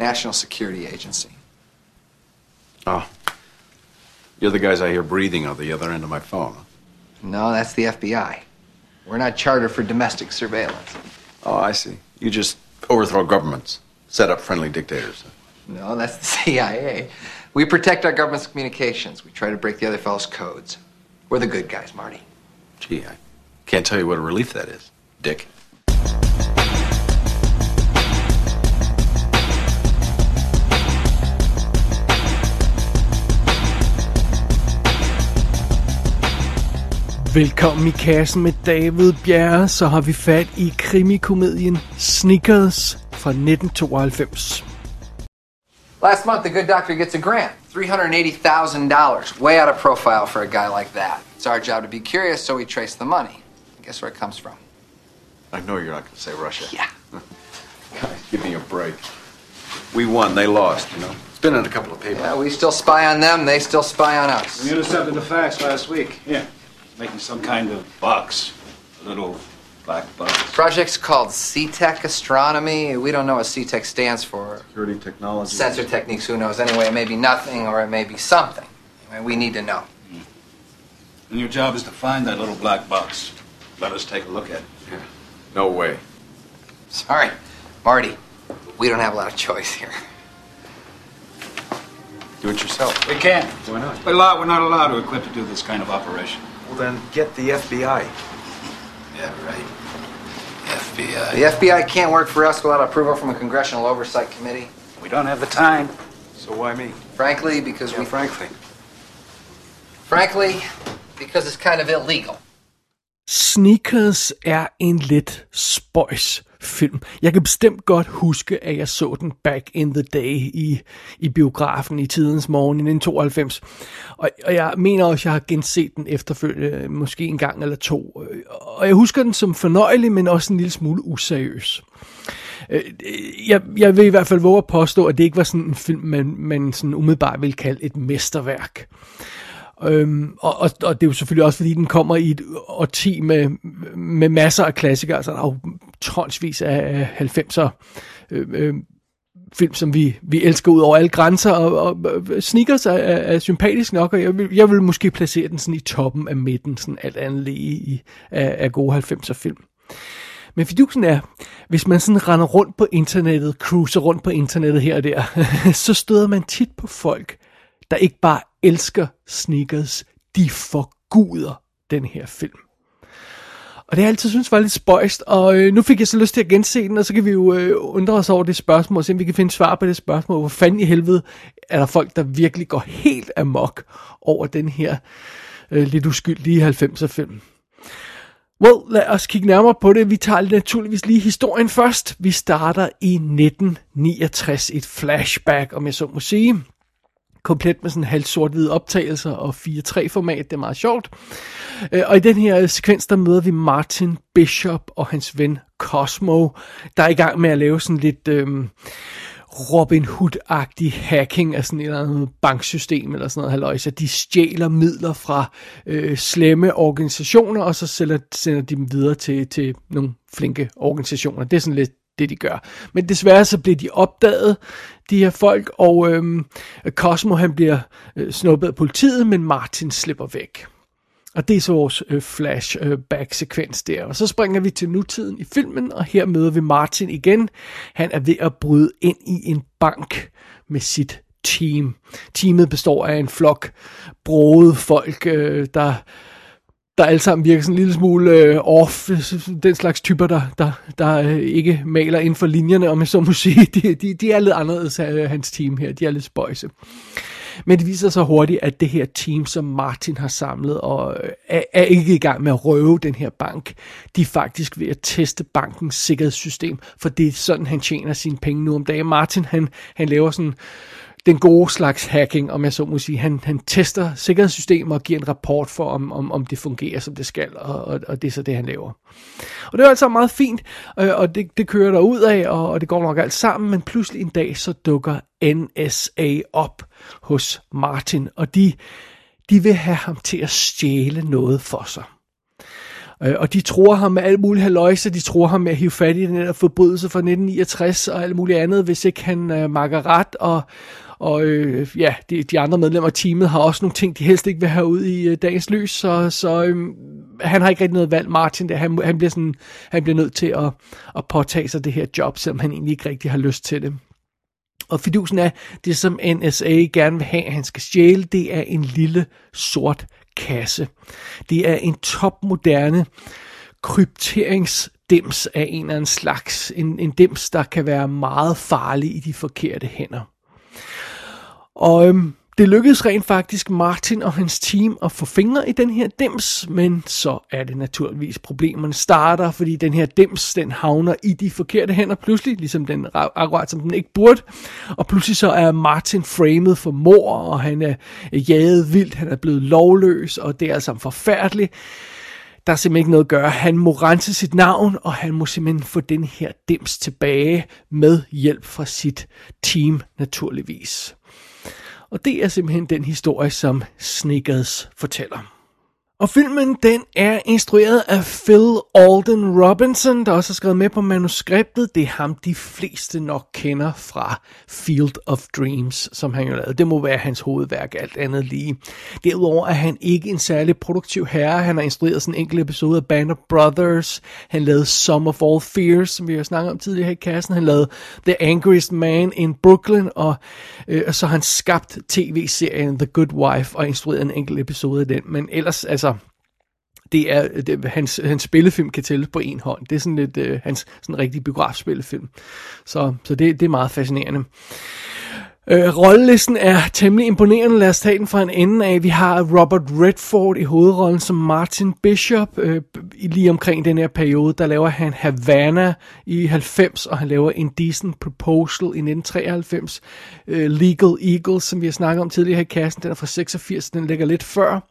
National Security Agency. Oh. You're the guys I hear breathing on the other end of my phone. No, that's the FBI. We're not chartered for domestic surveillance. Oh, I see. You just overthrow governments, set up friendly dictators. No, that's the CIA. We protect our government's communications. We try to break the other fellow's codes. We're the good guys, Marty. Gee, I can't tell you what a relief that is, Dick. Velkommen i kassen med David Bjerre, så har vi fat i krimikomedien Snickers fra 1992. Last month, the good doctor gets a grant $380,000. Way out of profile for a guy like that. It's our job to be curious, so we trace the money. Guess where it comes from? I know you're not going to say Russia. Yeah. Guys, give me a break. We won, they lost, you know. It's been in a couple of papers. Yeah, we still spy on them, they still spy on us. We intercepted the fax last week. Yeah. Making some kind of box. A little black box. Project's called CTEC Astronomy. We don't know what CTEC stands for. Security technology. Sensor techniques, who knows? Anyway, it may be nothing or it may be something. Anyway, we need to know. And your job is to find that little black box. Let us take a look at it. Yeah. No way. Sorry, Marty. We don't have a lot of choice here. Do it yourself. We can't. Why not? We're, allowed, we're not allowed to equip to do this kind of operation. Well, then get the FBI. Yeah, right. FBI. The FBI can't work for us without approval from a congressional oversight committee. We don't have the time. So why me? Frankly, because we. frankly. Frankly, because it's kind of illegal. Sneakers er en lidt spøjs film. Jeg kan bestemt godt huske, at jeg så den back in the day i, i biografen i tidens morgen i 1992. Og, og jeg mener også, at jeg har genset den efterfølgende, øh, måske en gang eller to. Øh, og jeg husker den som fornøjelig, men også en lille smule useriøs. Øh, jeg, jeg vil i hvert fald våge at påstå, at det ikke var sådan en film, man, man sådan umiddelbart ville kalde et mesterværk. Øhm, og, og, og det er jo selvfølgelig også, fordi den kommer i et årti med, med masser af klassikere. Altså, der er jo tonsvis af 90'er øh, øh, film, som vi, vi elsker ud over alle grænser, og, og øh, og Sneakers er, er, er sympatisk nok, og jeg vil, jeg vil måske placere den sådan i toppen af midten, sådan alt andet lige i, af, af gode 90'er film. Men fidusen er, hvis man sådan render rundt på internettet, cruiser rundt på internettet her og der, så støder man tit på folk, der ikke bare elsker sneakers, de forguder den her film. Og det har jeg altid synes var lidt spøjst, og øh, nu fik jeg så lyst til at gense den, og så kan vi jo øh, undre os over det spørgsmål, og se om vi kan finde svar på det spørgsmål. Hvor fanden i helvede er der folk, der virkelig går helt amok over den her øh, lidt uskyldige 90'er film? Well, lad os kigge nærmere på det. Vi tager naturligvis lige historien først. Vi starter i 1969, et flashback, om jeg så må sige komplet med sådan halvt sort-hvid optagelser og 4-3 format, det er meget sjovt. Øh, og i den her sekvens, der møder vi Martin Bishop og hans ven Cosmo, der er i gang med at lave sådan lidt øhm, Robin Hood-agtig hacking af sådan et eller andet banksystem eller sådan noget halløjsa. De stjæler midler fra øh, slemme organisationer, og så sender, sender de dem videre til, til nogle flinke organisationer. Det er sådan lidt det, de gør. Men desværre så bliver de opdaget, de her folk, og øhm, Cosmo han bliver øh, snuppet af politiet, men Martin slipper væk. Og det er så vores øh, flashback-sekvens øh, der. Og så springer vi til nutiden i filmen, og her møder vi Martin igen. Han er ved at bryde ind i en bank med sit team. Teamet består af en flok broede folk, øh, der der alle sammen virker sådan en lille smule øh, off, den slags typer, der, der, der øh, ikke maler inden for linjerne, om jeg så må sige. De, de, de er lidt anderledes, øh, hans team her. De er lidt spøjse. Men det viser sig hurtigt, at det her team, som Martin har samlet, og øh, er, er ikke i gang med at røve den her bank. De er faktisk ved at teste bankens sikkerhedssystem, for det er sådan, han tjener sine penge nu om dagen. Martin, han, han laver sådan den gode slags hacking, om jeg så må sige. Han, han tester sikkerhedssystemer og giver en rapport for, om, om, om det fungerer, som det skal, og, og, og det er så det, han laver. Og det er altså meget fint, øh, og det, det kører der ud af, og, og det går nok alt sammen, men pludselig en dag, så dukker NSA op hos Martin, og de, de vil have ham til at stjæle noget for sig. Øh, og de tror ham med alt muligt haløjse, de tror ham med at hive fat i den her forbrydelse fra 1969 og alt muligt andet, hvis ikke han øh, makker ret, og, og øh, ja, de, de andre medlemmer af teamet har også nogle ting, de helst ikke vil have ud i øh, dagens lys, så, så øh, han har ikke rigtig noget valg, Martin, der. Han, han, bliver sådan, han bliver nødt til at, at påtage sig det her job, selvom han egentlig ikke rigtig har lyst til det. Og fidusen er, det som NSA gerne vil have, at han skal stjæle, det er en lille sort kasse. Det er en topmoderne krypteringsdims af en eller anden slags. En, en dims, der kan være meget farlig i de forkerte hænder. Og øhm, det lykkedes rent faktisk Martin og hans team at få fingre i den her dims, men så er det naturligvis problemerne starter, fordi den her dims, den havner i de forkerte hænder pludselig, ligesom den akkurat som den ikke burde, og pludselig så er Martin framed for mor, og han er jaget vildt, han er blevet lovløs, og det er altså forfærdeligt. Der er simpelthen ikke noget at gøre. Han må rense sit navn, og han må simpelthen få den her dims tilbage med hjælp fra sit team naturligvis. Og det er simpelthen den historie, som Snickers fortæller. Og filmen, den er instrueret af Phil Alden Robinson, der også har skrevet med på manuskriptet. Det er ham, de fleste nok kender fra Field of Dreams, som han jo lavede. Det må være hans hovedværk, alt andet lige. Derudover er han ikke en særlig produktiv herre. Han har instrueret sådan en enkelt episode af Band of Brothers. Han lavede Some of All Fears, som vi har snakket om tidligere her i kassen. Han lavede The Angriest Man in Brooklyn, og, øh, og så har han skabt tv-serien The Good Wife og instrueret en enkelt episode af den. Men ellers, altså, det er, øh, det, hans, hans spillefilm kan tælles på en hånd. Det er sådan lidt øh, hans sådan rigtig biografspillefilm. Så, så det, det er meget fascinerende. Øh, rollelisten er temmelig imponerende. Lad os tage den fra en ende af. Vi har Robert Redford i hovedrollen som Martin Bishop. Øh, lige omkring den her periode, der laver han Havana i 90, og han laver Indecent Proposal i 1993. Øh, Legal Eagles, som vi har snakket om tidligere her i kassen, den er fra 86, den ligger lidt før.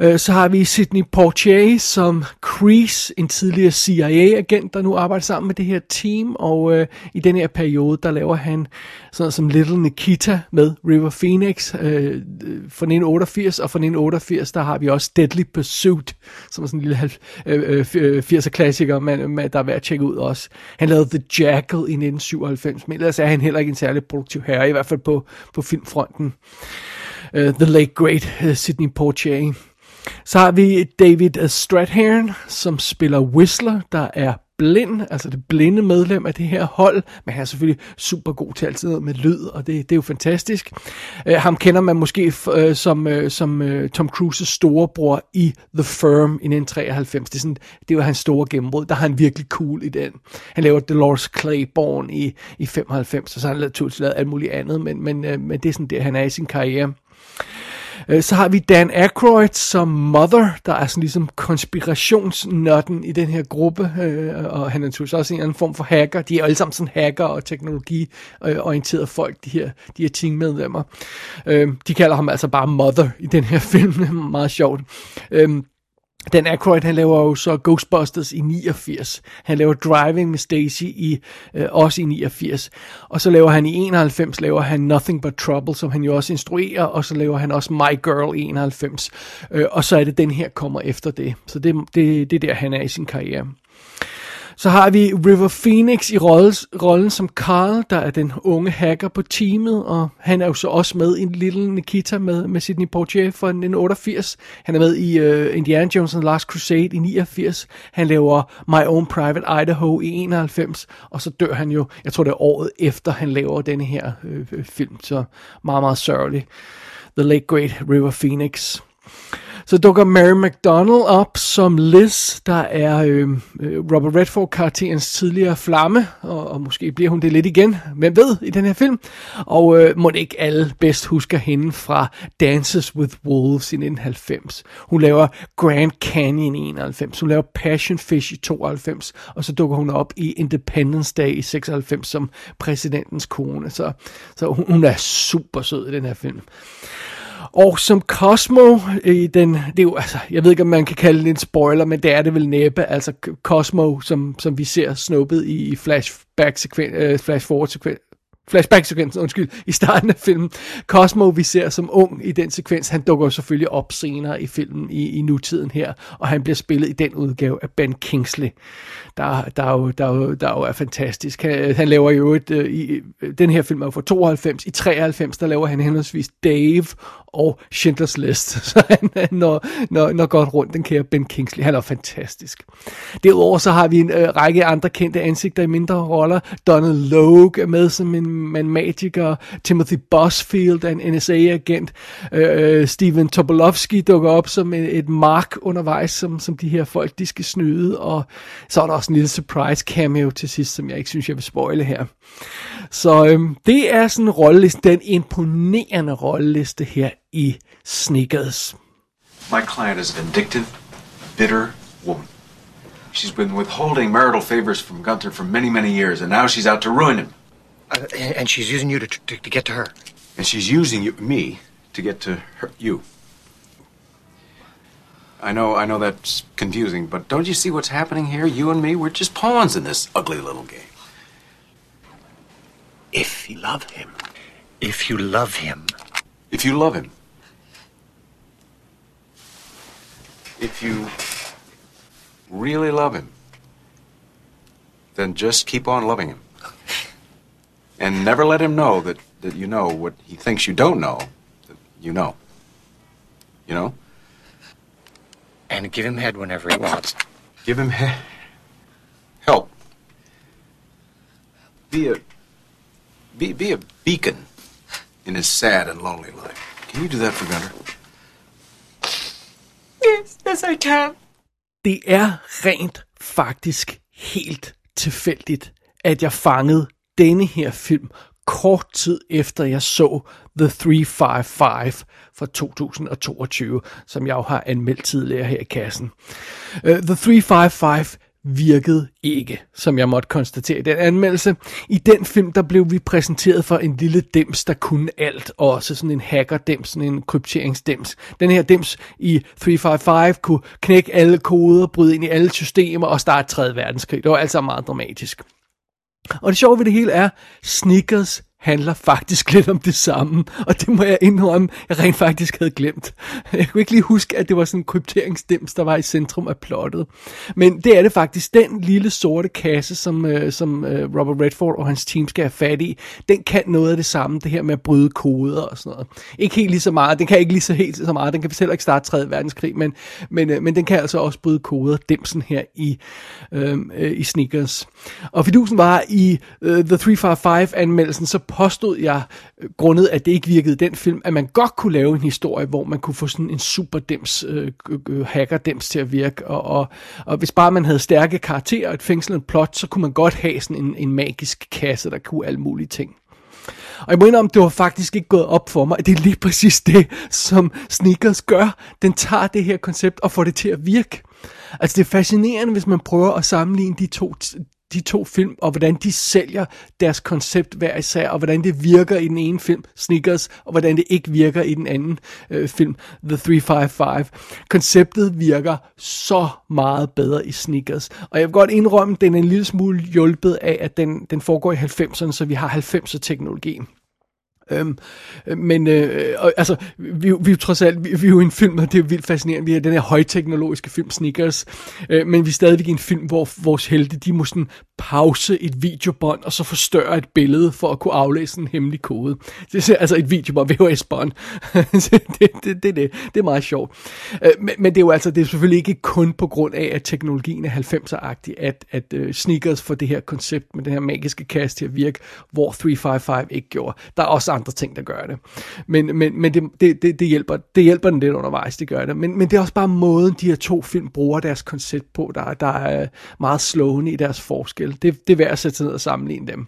Øh, så har vi Sidney Poitier som Crease, en tidligere CIA-agent, der nu arbejder sammen med det her team, og øh, i den her periode, der laver han sådan som Little Nikita med River Phoenix øh, fra 1988, og fra 1988, der har vi også Deadly Pursuit, som er sådan en lille øh, øh, 80'er-klassiker, øh, man, man, der er værd at tjekke ud også. Han lavede The Jackal i 1997, men ellers er han heller ikke en særlig produktiv herre, i hvert fald på, på filmfronten. Uh, the late great uh, Sidney Poitier. Så har vi David Strathairn, som spiller Whistler, der er blind, altså det blinde medlem af det her hold, men han er selvfølgelig super god til altid med lyd, og det, det er jo fantastisk. Uh, ham kender man måske uh, som, uh, som uh, Tom Cruises storebror i The Firm i 1993. Det er, sådan, det var hans store gennembrud, der har han virkelig cool i den. Han laver Dolores Claiborne i, i 95, og så har han lavet, lavet alt muligt andet, men, men, uh, men det er sådan det, han er i sin karriere. Øh, så har vi Dan Aykroyd som Mother, der er sådan ligesom konspirationsnotten i den her gruppe, øh, og han er naturligvis også en eller anden form for hacker. De er alle sammen sådan hacker og teknologiorienterede folk, de her, de her teammedlemmer. Øh, de kalder ham altså bare Mother i den her film, meget sjovt. Dan Aykroyd, han laver jo så Ghostbusters i 89. Han laver Driving med Stacy i øh, også i 89. Og så laver han i 91 laver han Nothing But Trouble, som han jo også instruerer, og så laver han også My Girl i 91. Øh, og så er det den her kommer efter det. Så det, det, det er der, han er i sin karriere. Så har vi River Phoenix i rollen, rollen som Carl, der er den unge hacker på teamet, og han er jo så også med i Little Nikita med, med Sidney Poitier fra 1988. Han er med i uh, Indiana Jones and the Last Crusade i 89. Han laver My Own Private Idaho i 91, og så dør han jo, jeg tror det er året efter, han laver denne her øh, film, så meget, meget sørgelig. The Late Great River Phoenix. Så dukker Mary McDonald op som Liz, der er øhm, øh, Robert Redford-karakterens tidligere flamme, og, og måske bliver hun det lidt igen, hvem ved, i den her film. Og øh, må ikke alle bedst husker hende fra Dances with Wolves i 1990. Hun laver Grand Canyon i 91, hun laver Passion Fish i 92, og så dukker hun op i Independence Day i 96 som præsidentens kone. Så, så hun, hun er super sød i den her film. Og som Cosmo i den, det er jo, altså, jeg ved ikke, om man kan kalde det en spoiler, men det er det vel næppe, altså Cosmo, som, som vi ser snuppet i flashback sekven, øh, flash forward sekven, flashback-sekvensen, undskyld, i starten af filmen. Cosmo, vi ser som ung i den sekvens, han dukker selvfølgelig op senere i filmen i, i nutiden her, og han bliver spillet i den udgave af Ben Kingsley, der, der, er, jo, der, er, jo, der er jo er fantastisk. Han, han laver jo et, øh, i, den her film er jo fra 92, i 93, der laver han henholdsvis Dave og Schindlers List, så han når, når, når godt rundt, den kære Ben Kingsley, han er fantastisk. Derudover så har vi en øh, række andre kendte ansigter i mindre roller. Donald Logue er med som en man magiker. Timothy Busfield en NSA-agent. Øh, øh, Steven Tobolowski dukker op som et, et mark undervejs, som, som de her folk, de skal snyde. Og så er der også en lille surprise cameo til sidst, som jeg ikke synes, jeg vil spoile her. Så øh, det er sådan en rolleliste, den imponerende rolleliste her i Sneakers. My client is a vindictive, bitter woman. She's been withholding marital favors from Gunther for many, many years, and now she's out to ruin him. Uh, and she's using you to, to, to get to her. And she's using you, me to get to her, you. I know, I know that's confusing, but don't you see what's happening here? You and me, we're just pawns in this ugly little game. If you love him. If you love him. If you love him. If you really love him, then just keep on loving him. And never let him know that, that you know what he thinks you don't know, that you know. You know? And give him head whenever he wants. Give him he- help. Be a be, be a beacon in his sad and lonely life. Can you do that for Gunnar? Yes, yes I can. Det er rent faktisk helt tilfældigt, at jeg fangede denne her film kort tid efter jeg så The 355 fra 2022, som jeg jo har anmeldt tidligere her i kassen. Uh, The 355 virkede ikke, som jeg måtte konstatere i den anmeldelse. I den film, der blev vi præsenteret for en lille dims, der kunne alt, også sådan en hacker-dims, sådan en krypteringsdims. Den her dims i 355 kunne knække alle koder, bryde ind i alle systemer og starte 3. verdenskrig. Det var altså meget dramatisk. Og det sjove ved det hele er, Snickers handler faktisk lidt om det samme, og det må jeg indrømme, jeg rent faktisk havde glemt. Jeg kunne ikke lige huske, at det var sådan en krypteringsdims, der var i centrum af plottet. Men det er det faktisk. Den lille sorte kasse, som, øh, som øh, Robert Redford og hans team skal have fat i, den kan noget af det samme, det her med at bryde koder og sådan noget. Ikke helt lige så meget, den kan ikke lige så helt så meget, den kan heller ikke starte 3. verdenskrig, men, men, øh, men den kan altså også bryde koder, dimsen her i, øh, øh, i sneakers. Og fidusen var i øh, The 355-anmeldelsen, så påstod jeg, øh, grundet at det ikke virkede den film, at man godt kunne lave en historie, hvor man kunne få sådan en superdems, øh, hacker-dems til at virke, og, og, og hvis bare man havde stærke karakterer, og et fængsel, en plot, så kunne man godt have sådan en, en magisk kasse, der kunne alle mulige ting. Og jeg må indrømme, det var faktisk ikke gået op for mig, at det er lige præcis det, som Sneakers gør. Den tager det her koncept og får det til at virke. Altså det er fascinerende, hvis man prøver at sammenligne de to, de to film, og hvordan de sælger deres koncept hver især, og hvordan det virker i den ene film, Sneakers, og hvordan det ikke virker i den anden øh, film, The 355. Konceptet virker så meget bedre i Sneakers, og jeg vil godt indrømme, at den er en lille smule hjulpet af, at den, den foregår i 90'erne, så vi har 90'er teknologi. Øhm, men øh, altså, vi, vi er jo trods alt, vi, vi er jo en film, og det er vildt fascinerende, vi har den her højteknologiske film Sneakers, øh, men vi er stadigvæk en film, hvor vores helte, de må sådan pause et videobånd, og så forstørre et billede, for at kunne aflæse en hemmelig kode. Det er altså et videobånd, VHS-bånd. det, det, det, det, det er meget sjovt. Øh, men, men det er jo altså, det er selvfølgelig ikke kun på grund af, at teknologien er 90'er-agtig, at, at uh, Sneakers får det her koncept med den her magiske kasse til at virke, hvor 355 ikke gjorde. Der er også andre ting, der gør det. Men, men, men det, det, det, det, hjælper, det hjælper den lidt undervejs, det gør det. Men, men det er også bare måden, de her to film bruger deres koncept på, der, der er meget slående i deres forskel. Det, det er værd at sætte sig ned og sammenligne dem.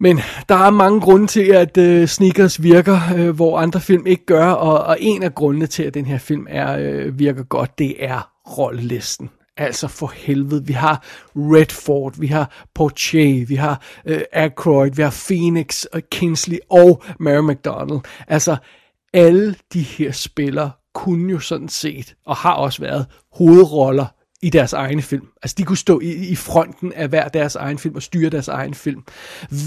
Men der er mange grunde til, at øh, Sneakers virker, øh, hvor andre film ikke gør, og, og en af grundene til, at den her film er øh, virker godt, det er rollelisten. Altså for helvede, vi har Redford, vi har Portier, vi har øh, Aykroyd, vi har Phoenix og Kingsley og Mary McDonald. Altså alle de her spillere kunne jo sådan set, og har også været hovedroller i deres egne film. Altså de kunne stå i, i fronten af hver deres egen film og styre deres egen film.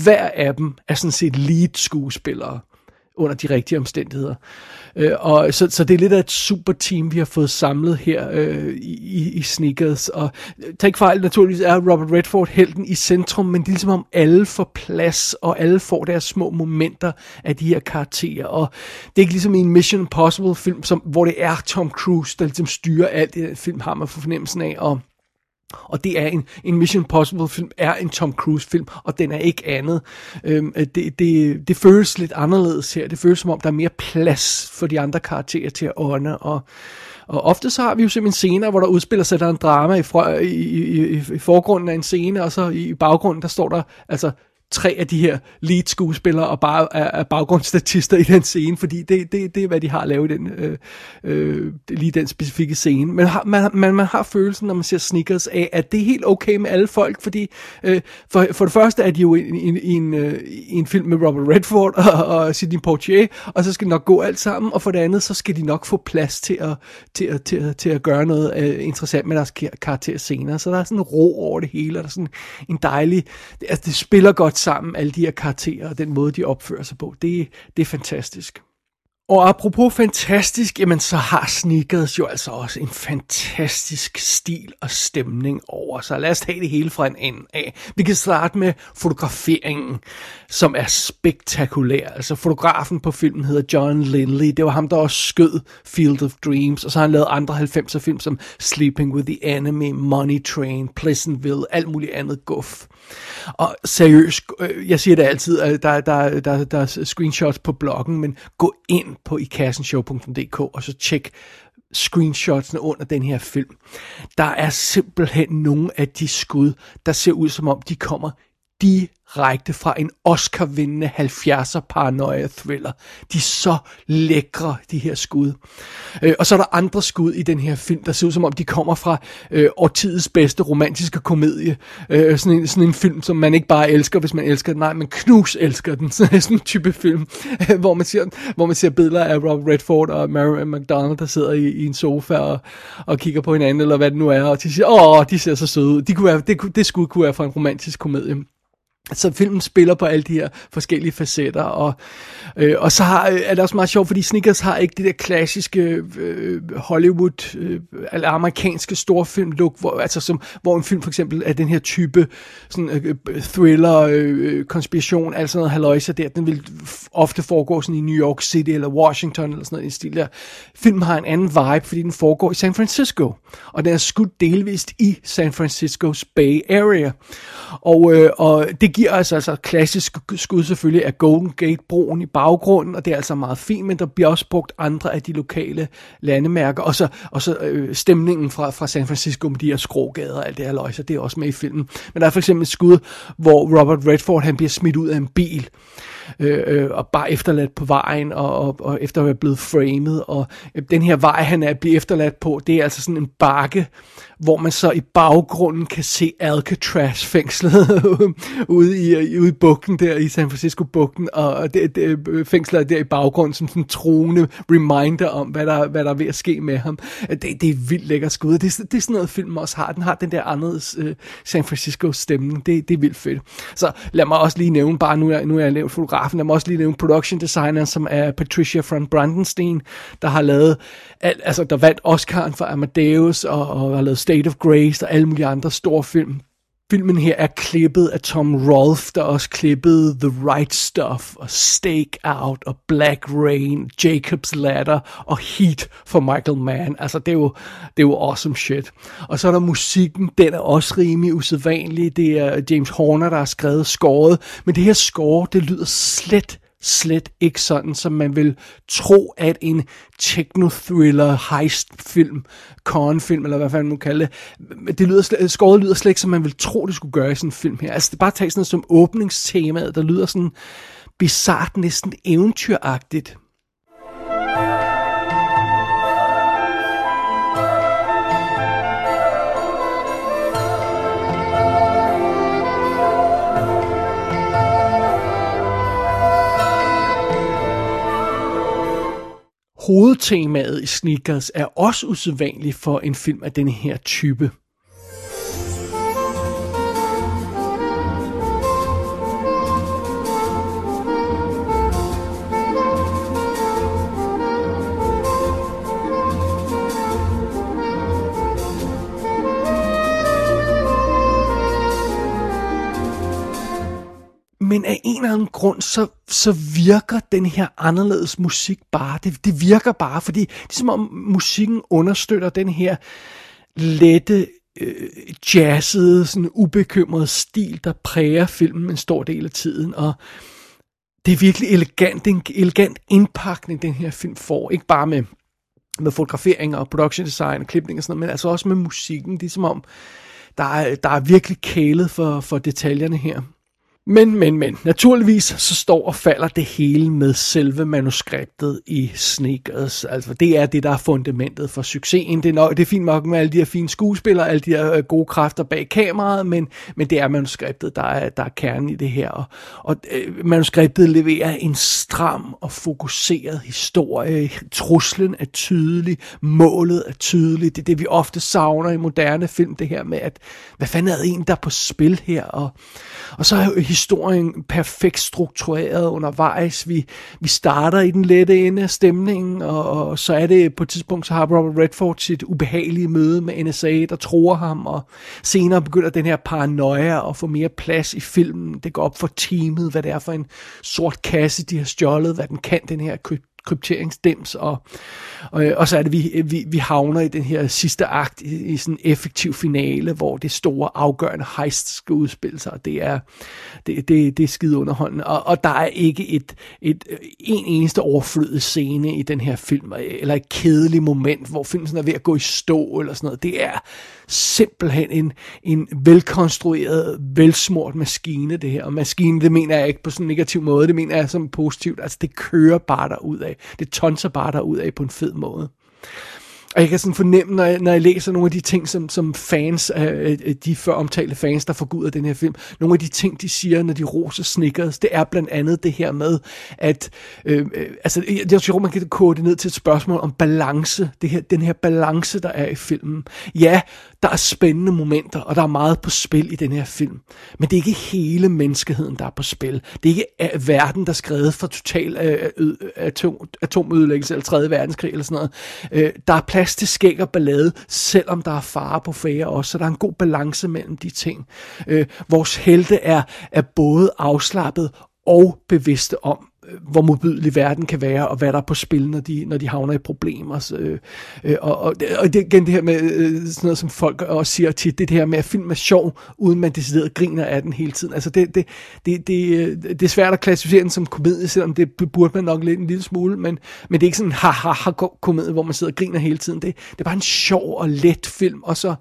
Hver af dem er sådan set lead skuespillere under de rigtige omstændigheder. Øh, og så, så det er lidt af et super team, vi har fået samlet her øh, i, i Sneakers. Og øh, tag ikke fejl, naturligvis er Robert Redford helten i centrum, men det er ligesom om alle får plads, og alle får deres små momenter af de her karakterer. Og det er ikke ligesom i en Mission Impossible film, som, hvor det er Tom Cruise, der ligesom styrer alt det, film har man for fornemmelsen af. Og og det er en, en Mission Impossible film, er en Tom Cruise film, og den er ikke andet. Øhm, øh, det, det, det føles lidt anderledes her. Det føles som om, der er mere plads for de andre karakterer til at ånde, og, og ofte så har vi jo simpelthen scener, hvor der udspiller sig der en drama i, i, i, i, i forgrunden af en scene, og så i baggrunden, der står der altså tre af de her lead skuespillere og bare er, er baggrundsstatister i den scene, fordi det, det, det er, hvad de har lavet i den, øh, øh, lige den specifikke scene. Men har, man, man, man har følelsen, når man ser Snickers, af, at det er helt okay med alle folk, fordi øh, for, for det første er de jo i, en, øh, en, en film med Robert Redford og, og Sidney Poitier, og så skal det nok gå alt sammen, og for det andet, så skal de nok få plads til at, til at, til at, til at gøre noget øh, interessant med deres karakter senere. Så der er sådan en ro over det hele, og der er sådan en dejlig, altså det spiller godt sammen, alle de her karakterer, og den måde, de opfører sig på. Det, det er fantastisk. Og apropos fantastisk, jamen så har Sneakers jo altså også en fantastisk stil og stemning over sig. Lad os tage det hele fra en ende af. Vi kan starte med fotograferingen, som er spektakulær. Altså fotografen på filmen hedder John Lindley. Det var ham, der også skød Field of Dreams, og så har han lavet andre 90'er film som Sleeping with the Enemy, Money Train, Pleasantville, alt muligt andet guf. Og seriøst, øh, jeg siger det altid, at der, der, der, der er screenshots på bloggen, men gå ind på ikassenshow.dk og så tjek screenshotsene under den her film. Der er simpelthen nogle af de skud, der ser ud som om de kommer direkte fra en Oscar-vindende 70'er paranoia thriller. De er så lækre, de her skud. Øh, og så er der andre skud i den her film, der ser ud som om de kommer fra øh, årtidets bedste romantiske komedie. Øh, sådan, en, sådan en film, som man ikke bare elsker, hvis man elsker den, nej, men knus elsker den. Sådan en type film, hvor, man ser, hvor man ser billeder af Rob Redford og Mary McDonald, der sidder i, i en sofa og, og kigger på hinanden, eller hvad det nu er, og de siger, åh, de ser så søde ud. De kunne være, det, det skud kunne være fra en romantisk komedie. Så filmen spiller på alle de her forskellige facetter, og, øh, og så har, er det også meget sjovt, fordi Snickers har ikke det der klassiske øh, Hollywood, øh, eller amerikanske storfilm-look, hvor, altså som, hvor en film for eksempel er den her type sådan, øh, øh thriller, øh, øh konspiration, sådan noget haløjse der, den vil ofte foregå sådan i New York City eller Washington eller sådan noget i stil der. Filmen har en anden vibe, fordi den foregår i San Francisco, og den er skudt delvist i San Franciscos Bay Area. Og, øh, og det giver altså, altså klassisk skud selvfølgelig af Golden Gate-broen i baggrunden, og det er altså meget fint, men der bliver også brugt andre af de lokale landemærker, og så, og så øh, stemningen fra, fra San Francisco med de her skrågader og alt det her løjser, det er også med i filmen. Men der er for eksempel et skud, hvor Robert Redford han bliver smidt ud af en bil, øh, øh, og bare efterladt på vejen, og, og, og efter at være blevet framed, og øh, den her vej, han er blevet efterladt på, det er altså sådan en bakke, hvor man så i baggrunden kan se Alcatraz-fængslet ude, i, ude i bugten der, i San Francisco-bugten, og det, det, fængslet er der i baggrunden som sådan en troende reminder om, hvad der, hvad der er ved at ske med ham. Det, det er vildt lækkert skud, det, det er sådan noget, film også har. Den har den der anderledes uh, San Francisco-stemning. Det, det er vildt fedt. Så lad mig også lige nævne, bare nu er, nu er jeg lavet fotografen, lad mig også lige nævne production designer, som er Patricia von Brandenstein, der har lavet, altså der vandt Oscar'en for Amadeus, og, og har lavet State of Grace og alle mulige andre store film. Filmen her er klippet af Tom Rolfe, der også klippede The Right Stuff og Stake Out og Black Rain, Jacob's Ladder og Heat for Michael Mann. Altså det er jo, det er jo awesome shit. Og så er der musikken, den er også rimelig usædvanlig. Det er James Horner, der har skrevet scoret, men det her score, det lyder slet slet ikke sådan, som man vil tro, at en techno-thriller, heist-film, con-film, eller hvad fanden man nu det, det lyder, skåret lyder slet ikke, som man vil tro, det skulle gøre i sådan en film her. Altså, det bare tage sådan noget som åbningstemaet, der lyder sådan bizart, næsten eventyragtigt. Hovedtemaet i Sneakers er også usædvanligt for en film af denne her type. Grund, så, så virker den her anderledes musik bare. Det, det virker bare, fordi det er som om musikken understøtter den her lette, øh, jazzede, sådan ubekymrede stil, der præger filmen en stor del af tiden. Og det er virkelig elegant, det er en elegant indpakning, den her film får. Ikke bare med, med fotografering og production design og klipning og sådan noget, men altså også med musikken. Det er som om, der er, der er virkelig kælet for, for detaljerne her. Men, men, men, naturligvis så står og falder det hele med selve manuskriptet i Sneakers. Altså, det er det, der er fundamentet for succesen. Det er, nok, det er fint nok med alle de her fine skuespillere, alle de her øh, gode kræfter bag kameraet, men, men det er manuskriptet, der er, der er kernen i det her. Og, og øh, manuskriptet leverer en stram og fokuseret historie. Truslen er tydelig, målet er tydeligt. Det er det, vi ofte savner i moderne film, det her med, at hvad fanden er det en, der er på spil her? Og, og så er historien perfekt struktureret undervejs. Vi, vi starter i den lette ende af stemningen, og, og så er det på et tidspunkt, så har Robert Redford sit ubehagelige møde med NSA, der tror ham, og senere begynder den her paranoia at få mere plads i filmen. Det går op for teamet, hvad det er for en sort kasse, de har stjålet, hvad den kan, den her krypteringsdims, og, og, øh, og så er det, vi, vi, vi havner i den her sidste akt i, i sådan en effektiv finale, hvor det store afgørende heist skal udspille sig, og det er, det, det, det er skide underholdende, og, og der er ikke et, et, øh, en eneste overflødig scene i den her film, eller et kedeligt moment, hvor filmen er ved at gå i stå, eller sådan noget, det er simpelthen en, en velkonstrueret, velsmurt maskine, det her. Og maskine, det mener jeg ikke på sådan en negativ måde, det mener jeg som positivt. Altså, det kører bare derud af. Det tonser bare derud af på en fed måde. Og jeg kan sådan fornemme, når jeg, når jeg læser nogle af de ting, som, som fans, øh, øh de før omtalte fans, der forguder den her film, nogle af de ting, de siger, når de roser Snickers, det er blandt andet det her med, at, øh, øh altså, jeg tror, man kan kode det ned til et spørgsmål om balance, det her, den her balance, der er i filmen. Ja, der er spændende momenter, og der er meget på spil i den her film. Men det er ikke hele menneskeheden, der er på spil. Det er ikke øh, verden, der er skrevet for total øh, øh, øh atom, atomødelæggelse eller 3. verdenskrig eller sådan noget. Øh, der er plads til skæg og ballade, selvom der er fare på fære også. Så der er en god balance mellem de ting. Øh, vores helte er, er både afslappet og bevidste om, Øh, hvor modbydelig verden kan være, og hvad der er på spil, når de, når de havner i problemer. Så, øh, øh og, og, og det, igen det her med øh, sådan noget, som folk også siger tit, det, det her med, at film er sjov, uden man decideret griner af den hele tiden. Altså det, det, det, det, øh, det er svært at klassificere den som komedie, selvom det burde man nok lidt en lille smule, men, men det er ikke sådan en ha-ha-ha-komedie, hvor man sidder og griner hele tiden. Det, det er bare en sjov og let film, og så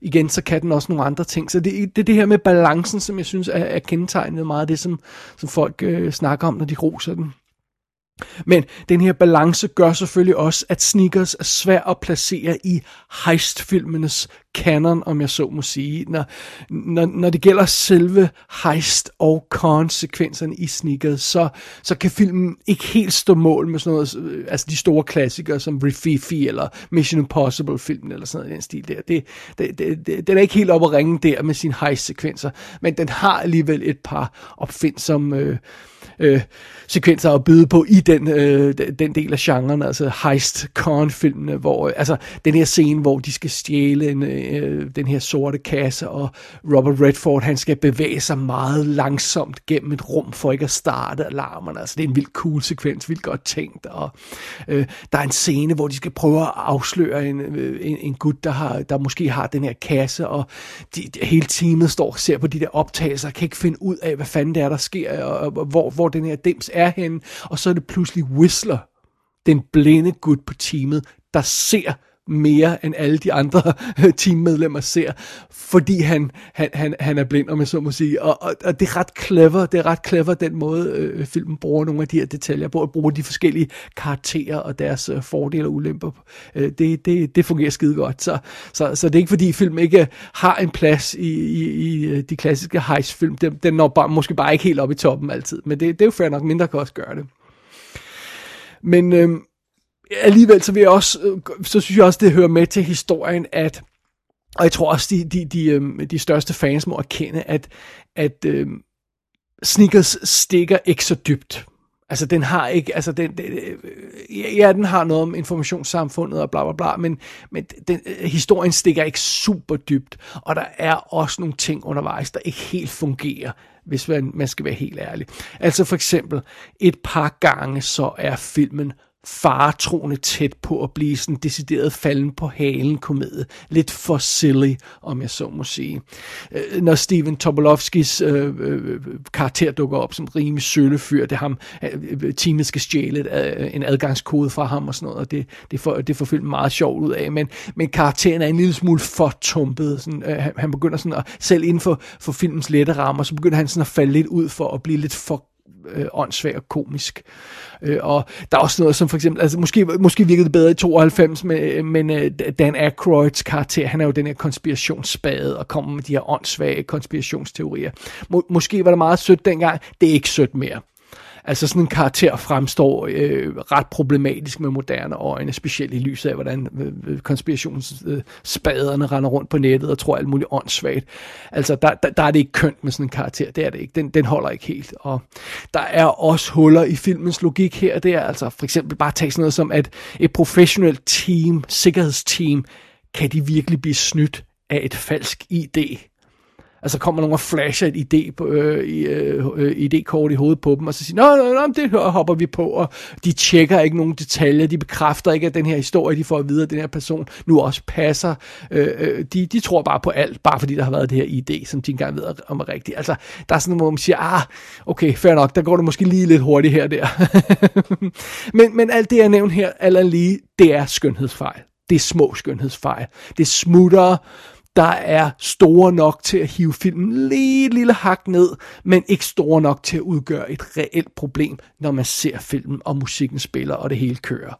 igen, så kan den også nogle andre ting. Så det, det er det her med balancen, som jeg synes er, er kendetegnet meget af det, som, som folk øh, snakker om, når de roser den. Men den her balance gør selvfølgelig også, at Sneakers er svær at placere i heistfilmenes canon, om jeg så må sige. Når, når, når det gælder selve heist- og konsekvenserne i Sneakers, så, så kan filmen ikke helt stå mål med sådan noget, øh, altså de store klassikere som Refifi eller Mission Impossible-filmen eller sådan noget i den stil der. Det, det, det, det, den er ikke helt oppe at ringe der med sine heist-sekvenser, men den har alligevel et par opfindsomme... Øh, øh, sekvenser at byde på i den, øh, den del af genren, altså heist con filmene hvor øh, altså den her scene, hvor de skal stjæle en, øh, den her sorte kasse, og Robert Redford, han skal bevæge sig meget langsomt gennem et rum, for ikke at starte alarmerne, altså det er en vildt cool sekvens, vildt godt tænkt, og øh, der er en scene, hvor de skal prøve at afsløre en, øh, en, en gut, der, har, der måske har den her kasse, og de, de, hele teamet står og ser på de der optagelser, og kan ikke finde ud af, hvad fanden det er, der sker, og, og hvor, hvor den her dims er henne, og så er det pludselig Whistler, den blinde gut på teamet, der ser mere end alle de andre øh, teammedlemmer ser, fordi han, han, han, han er blind, om jeg så må sige. Og, og, og det er ret clever, det er ret clever den måde, øh, filmen bruger nogle af de her detaljer på, at bruge de forskellige karakterer og deres øh, fordele og ulemper. Øh, det, det, det fungerer skide godt. Så, så, så det er ikke fordi filmen ikke øh, har en plads i, i, i øh, de klassiske heist-film. Den, den når bare, måske bare ikke helt op i toppen altid, men det, det er jo fair nok, mindre kan også gøre det. Men øh, alligevel så vil jeg også, øh, så synes jeg også, det hører med til historien, at og jeg tror også, de, de, de, øh, de største fans må erkende, at, at øh, um, Snickers stikker ikke så dybt. Altså, den har ikke, altså, den, den, ja, den har noget om informationssamfundet og bla bla bla, men, men den, historien stikker ikke super dybt, og der er også nogle ting undervejs, der ikke helt fungerer hvis man, man skal være helt ærlig. Altså for eksempel, et par gange så er filmen faretroende tæt på at blive sådan decideret falden på halen komedie. Lidt for silly, om jeg så må sige. Øh, når Steven Tobolowskis øh, øh, karakter dukker op som rimelig sølle fyr, det er ham, øh, øh teamet skal stjæle et, øh, en adgangskode fra ham og sådan noget, og det, det, for, det får filmen meget sjovt ud af, men, men karakteren er en lille smule for tumpet. Sådan, øh, han, han begynder sådan at, selv inden for, for filmens lette rammer, så begynder han sådan at falde lidt ud for at blive lidt for øh, åndssvag og komisk. Øh, og der er også noget som for eksempel, altså måske, måske virkede det bedre i 92, men, men øh, øh Dan Aykroyds karakter, han er jo den her konspirationsspade og kommer med de her åndssvage konspirationsteorier. Må, måske var det meget sødt dengang, det er ikke sødt mere. Altså sådan en karakter fremstår øh, ret problematisk med moderne øjne, specielt i lyset af, hvordan øh, øh, konspirationsspaderne øh, render rundt på nettet og tror alt muligt åndssvagt. Altså der, der, der er det ikke kønt med sådan en karakter, det er det ikke. Den, den holder ikke helt. Og der er også huller i filmens logik her. Det er altså for eksempel bare tage sådan noget som, at et professionelt team, sikkerhedsteam, kan de virkelig blive snydt af et falsk ID? Altså kommer nogen og flasher et idé på, øh, øh, øh, idékort i hovedet på dem, og så siger, nå, nå, nå, det hopper vi på, og de tjekker ikke nogen detaljer, de bekræfter ikke, at den her historie, de får at vide, at den her person nu også passer. Øh, øh, de, de tror bare på alt, bare fordi der har været det her idé, som de engang ved om er rigtigt. Altså, der er sådan noget, hvor man siger, ah, okay, fair nok, der går det måske lige lidt hurtigt her der. men, men alt det, jeg nævner her, alt lige, det er skønhedsfejl. Det er små skønhedsfejl. Det smutter der er store nok til at hive filmen lige et lille hak ned, men ikke store nok til at udgøre et reelt problem, når man ser filmen, og musikken spiller, og det hele kører.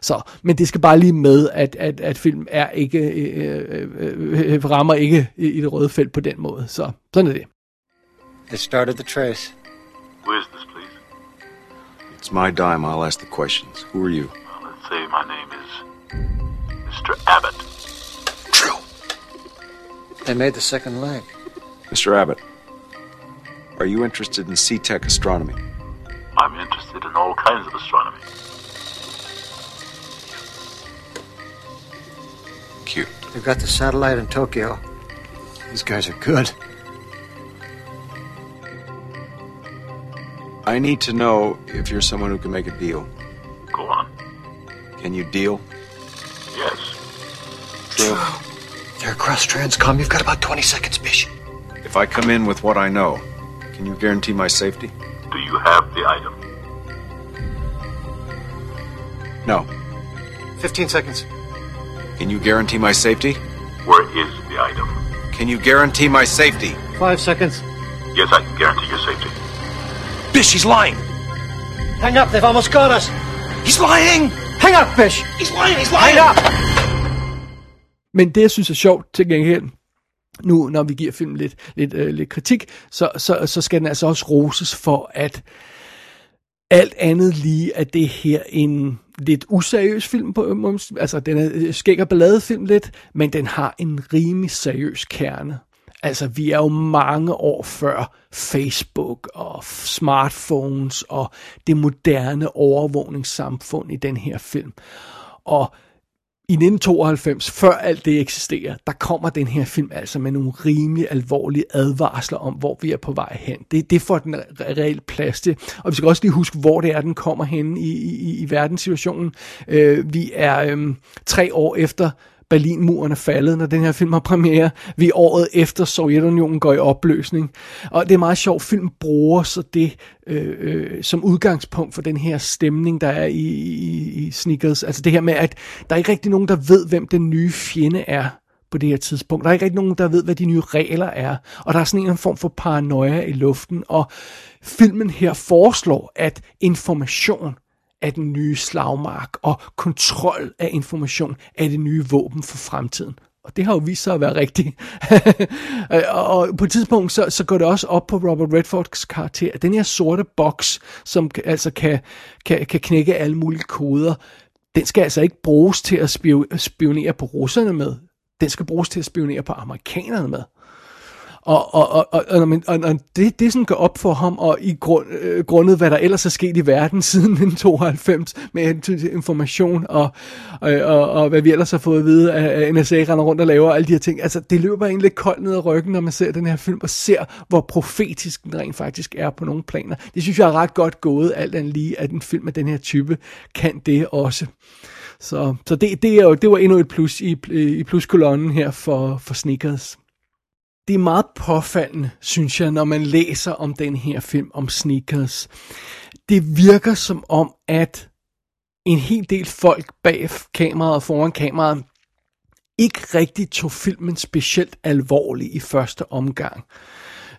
Så, men det skal bare lige med, at, at, at film er ikke, øh, øh, øh, rammer ikke i, i det røde felt på den måde. Så sådan er det. It started the trace. Who is this, please? It's my dime. I'll ask the questions. Who are you? Well, let's say my name is Mr. Abbott. They made the second leg. Mr. Abbott, are you interested in C-Tech astronomy? I'm interested in all kinds of astronomy. Cute. They've got the satellite in Tokyo. These guys are good. I need to know if you're someone who can make a deal. Go on. Can you deal? Across Transcom. You've got about 20 seconds, Bish. If I come in with what I know, can you guarantee my safety? Do you have the item? No. 15 seconds. Can you guarantee my safety? Where is the item? Can you guarantee my safety? Five seconds. Yes, I can guarantee your safety. Bish, he's lying! Hang up. They've almost got us. He's lying! Hang up, Bish. He's lying! He's lying! Hang up. Men det, jeg synes er sjovt til gengæld, nu når vi giver filmen lidt, lidt, øh, lidt kritik, så, så, så skal den altså også roses for, at alt andet lige, at det her en lidt useriøs film, på, altså den er øh, skæg og balladefilm lidt, men den har en rimelig seriøs kerne. Altså, vi er jo mange år før Facebook og smartphones og det moderne overvågningssamfund i den her film. Og i 1992, før alt det eksisterer, der kommer den her film altså med nogle rimelig alvorlige advarsler om, hvor vi er på vej hen. Det, det får den reelt plads til. Og vi skal også lige huske, hvor det er, den kommer hen i, i, i verdenssituationen. Øh, vi er øh, tre år efter Berlinmuren er faldet, når den her film har premiere. Vi er året efter Sovjetunionen går i opløsning. Og det er meget sjovt, film bruger så det øh, øh, som udgangspunkt for den her stemning, der er i, i, i Sneakers. Altså det her med, at der er ikke rigtig nogen, der ved, hvem den nye fjende er på det her tidspunkt. Der er ikke rigtig nogen, der ved, hvad de nye regler er. Og der er sådan en form for paranoia i luften. Og filmen her foreslår, at information af den nye slagmark, og kontrol af information af det nye våben for fremtiden. Og det har jo vist sig at være rigtigt. Øh, og på et tidspunkt, så, så går det også op på Robert Redfords karakter, at den her sorte boks, som altså kan, kan, kan knække alle mulige koder, den skal altså ikke bruges til at spionere på russerne med. Den skal bruges til at spionere på amerikanerne med. Og, og, og, og, og, og, og det, det sådan går op for ham, og i grund, øh, grundet, hvad der ellers er sket i verden siden 1992, med information, og, og, og, og hvad vi ellers har fået at vide, at NSA render rundt og laver alle de her ting. Altså, det løber egentlig koldt ned ad ryggen, når man ser den her film, og ser, hvor profetisk den rent faktisk er på nogle planer. Det synes jeg er ret godt gået, alt andet lige, at en film af den her type kan det også. Så, så det, det, er jo, det var endnu et plus i, i pluskolonnen her for, for Snickers. Det er meget påfaldende, synes jeg, når man læser om den her film om sneakers. Det virker som om, at en hel del folk bag kameraet og foran kameraet ikke rigtig tog filmen specielt alvorligt i første omgang.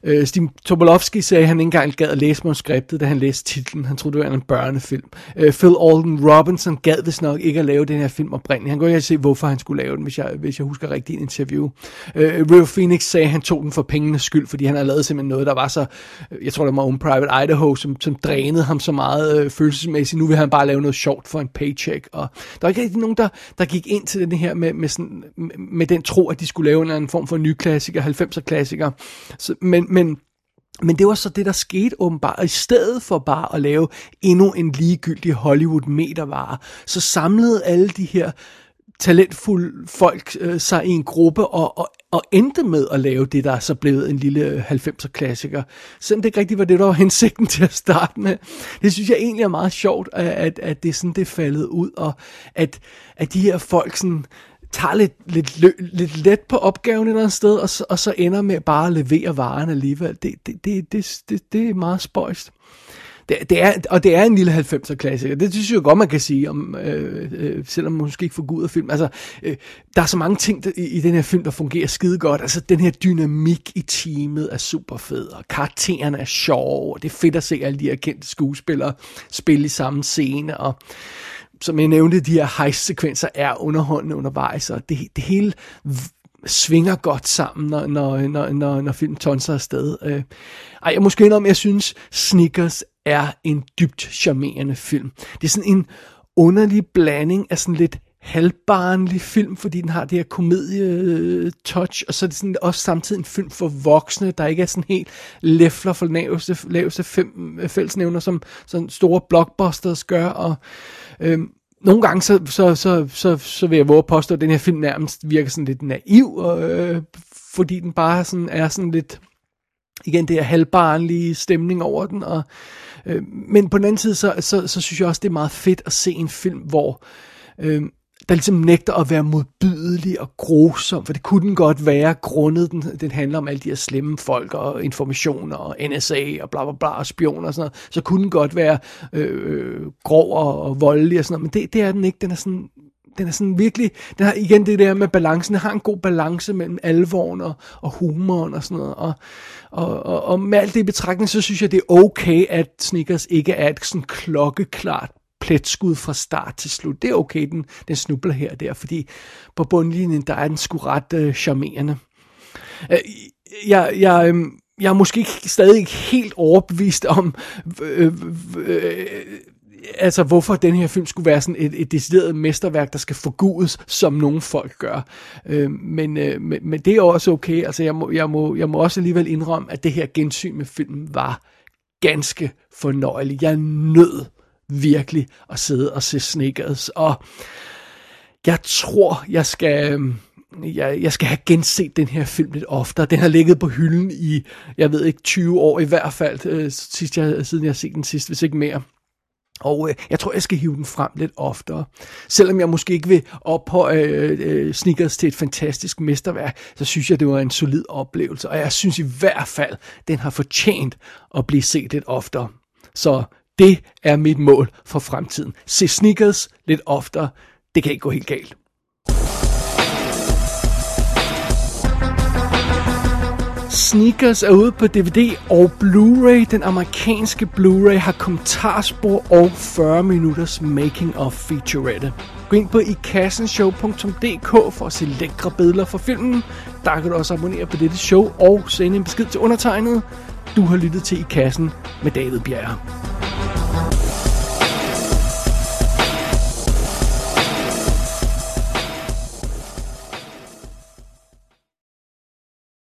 Øh, Steve Tobolowski sagde, at han ikke engang gad at læse manuskriptet, da han læste titlen. Han troede, det var en børnefilm. Øh, Phil Alden Robinson gad vist nok ikke at lave den her film oprindeligt. Han kunne ikke se, hvorfor han skulle lave den, hvis jeg, hvis jeg husker rigtigt en interview. Øh, Rio Phoenix sagde, at han tog den for pengenes skyld, fordi han havde lavet simpelthen noget, der var så, øh, jeg tror det var Own Private Idaho, som, som drænede ham så meget øh, følelsesmæssigt. Nu vil han bare lave noget sjovt for en paycheck. Og der var ikke rigtig nogen, der, der gik ind til den her med, med, sådan, med den tro, at de skulle lave en eller anden form for ny klassiker, 90'er klassiker. Så, men, men men det var så det, der skete åbenbart. I stedet for bare at lave endnu en ligegyldig Hollywood-metervare, så samlede alle de her talentfulde folk øh, sig i en gruppe og, og, og endte med at lave det, der er så blevet en lille 90'er-klassiker. Selvom det ikke rigtig var det, der var hensigten til at starte med. Det synes jeg egentlig er meget sjovt, at, at, at det er sådan, det faldet ud, og at, at de her folk sådan tager lidt, lidt, lidt let på opgaven et eller andet sted, og så, og så ender med bare at levere varen alligevel. Det, det, det, det, det, det er meget spøjst. Det, det er, og det er en lille 90'er klassiker. Det synes jeg godt, man kan sige, om, øh, øh, selvom man måske ikke får gud af film. Altså, øh, der er så mange ting der, i, i den her film, der fungerer skide godt. Altså, den her dynamik i teamet er super fed, og karaktererne er sjove, og det er fedt at se alle de her kendte skuespillere spille i samme scene, og som jeg nævnte, de her heist-sekvenser er underholdende undervejs, og det, det hele svinger godt sammen, når, når, når, når, når filmen tonser afsted. Øh, ej, jeg måske indrømme, jeg synes, Snickers er en dybt charmerende film. Det er sådan en underlig blanding af sådan lidt halvbarnlig film, fordi den har det her komedie-touch, og så er det sådan også samtidig en film for voksne, der ikke er sådan helt læfler for laveste, laveste fem, fællesnævner, som sådan store blockbusters gør, og Øhm, nogle gange, så, så, så, så, så vil jeg våge at påstå, at den her film nærmest virker sådan lidt naiv, øh, fordi den bare sådan, er sådan lidt, igen, det her halvbarnlige stemning over den, og, øh, men på den anden side, så, så, så synes jeg også, det er meget fedt at se en film, hvor øh, der ligesom nægter at være modbydelig og grusom, for det kunne den godt være, grundet den, den handler om alle de her slemme folk og informationer og NSA og bla bla bla og spioner og sådan noget, så kunne den godt være øh, øh, grov og, og voldelig og sådan noget, men det, det er den ikke, den er sådan den er sådan virkelig, den har igen det der med balancen, den har en god balance mellem alvoren og, og humoren og sådan noget, og, og, og, og med alt det i betragtning, så synes jeg, det er okay, at Snickers ikke er et sådan klokkeklart pletskud fra start til slut. Det er okay, den, den snubler her og der, fordi på bundlinjen, der er den sgu ret øh, charmerende. Øh, jeg, jeg, øh, jeg er måske ikke, stadig ikke helt overbevist om, øh, øh, altså hvorfor den her film skulle være sådan et, et decideret mesterværk, der skal forgudes, som nogle folk gør. Øh, men, øh, men, men det er også okay. Altså jeg må, jeg, må, jeg må også alligevel indrømme, at det her gensyn med filmen var ganske fornøjelig. Jeg nød virkelig at sidde og se Snickers. Og jeg tror, jeg skal... Øhm, jeg, jeg skal have genset den her film lidt oftere. Den har ligget på hylden i, jeg ved ikke, 20 år i hvert fald, øh, sidst jeg, siden jeg har set den sidst, hvis ikke mere. Og øh, jeg tror, jeg skal hive den frem lidt oftere. Selvom jeg måske ikke vil ophøje øh, øh, Snickers til et fantastisk mesterværk, så synes jeg, det var en solid oplevelse. Og jeg synes i hvert fald, den har fortjent at blive set lidt oftere. Så det er mit mål for fremtiden. Se sneakers lidt oftere. Det kan ikke gå helt galt. Sneakers er ude på DVD og Blu-ray. Den amerikanske Blu-ray har kommentarspor og 40 minutters making of featurette. Gå ind på ikassenshow.dk for at se lækre billeder fra filmen. Der kan du også abonnere på dette show og sende en besked til undertegnet. Du har lyttet til I Kassen med David Bjerre.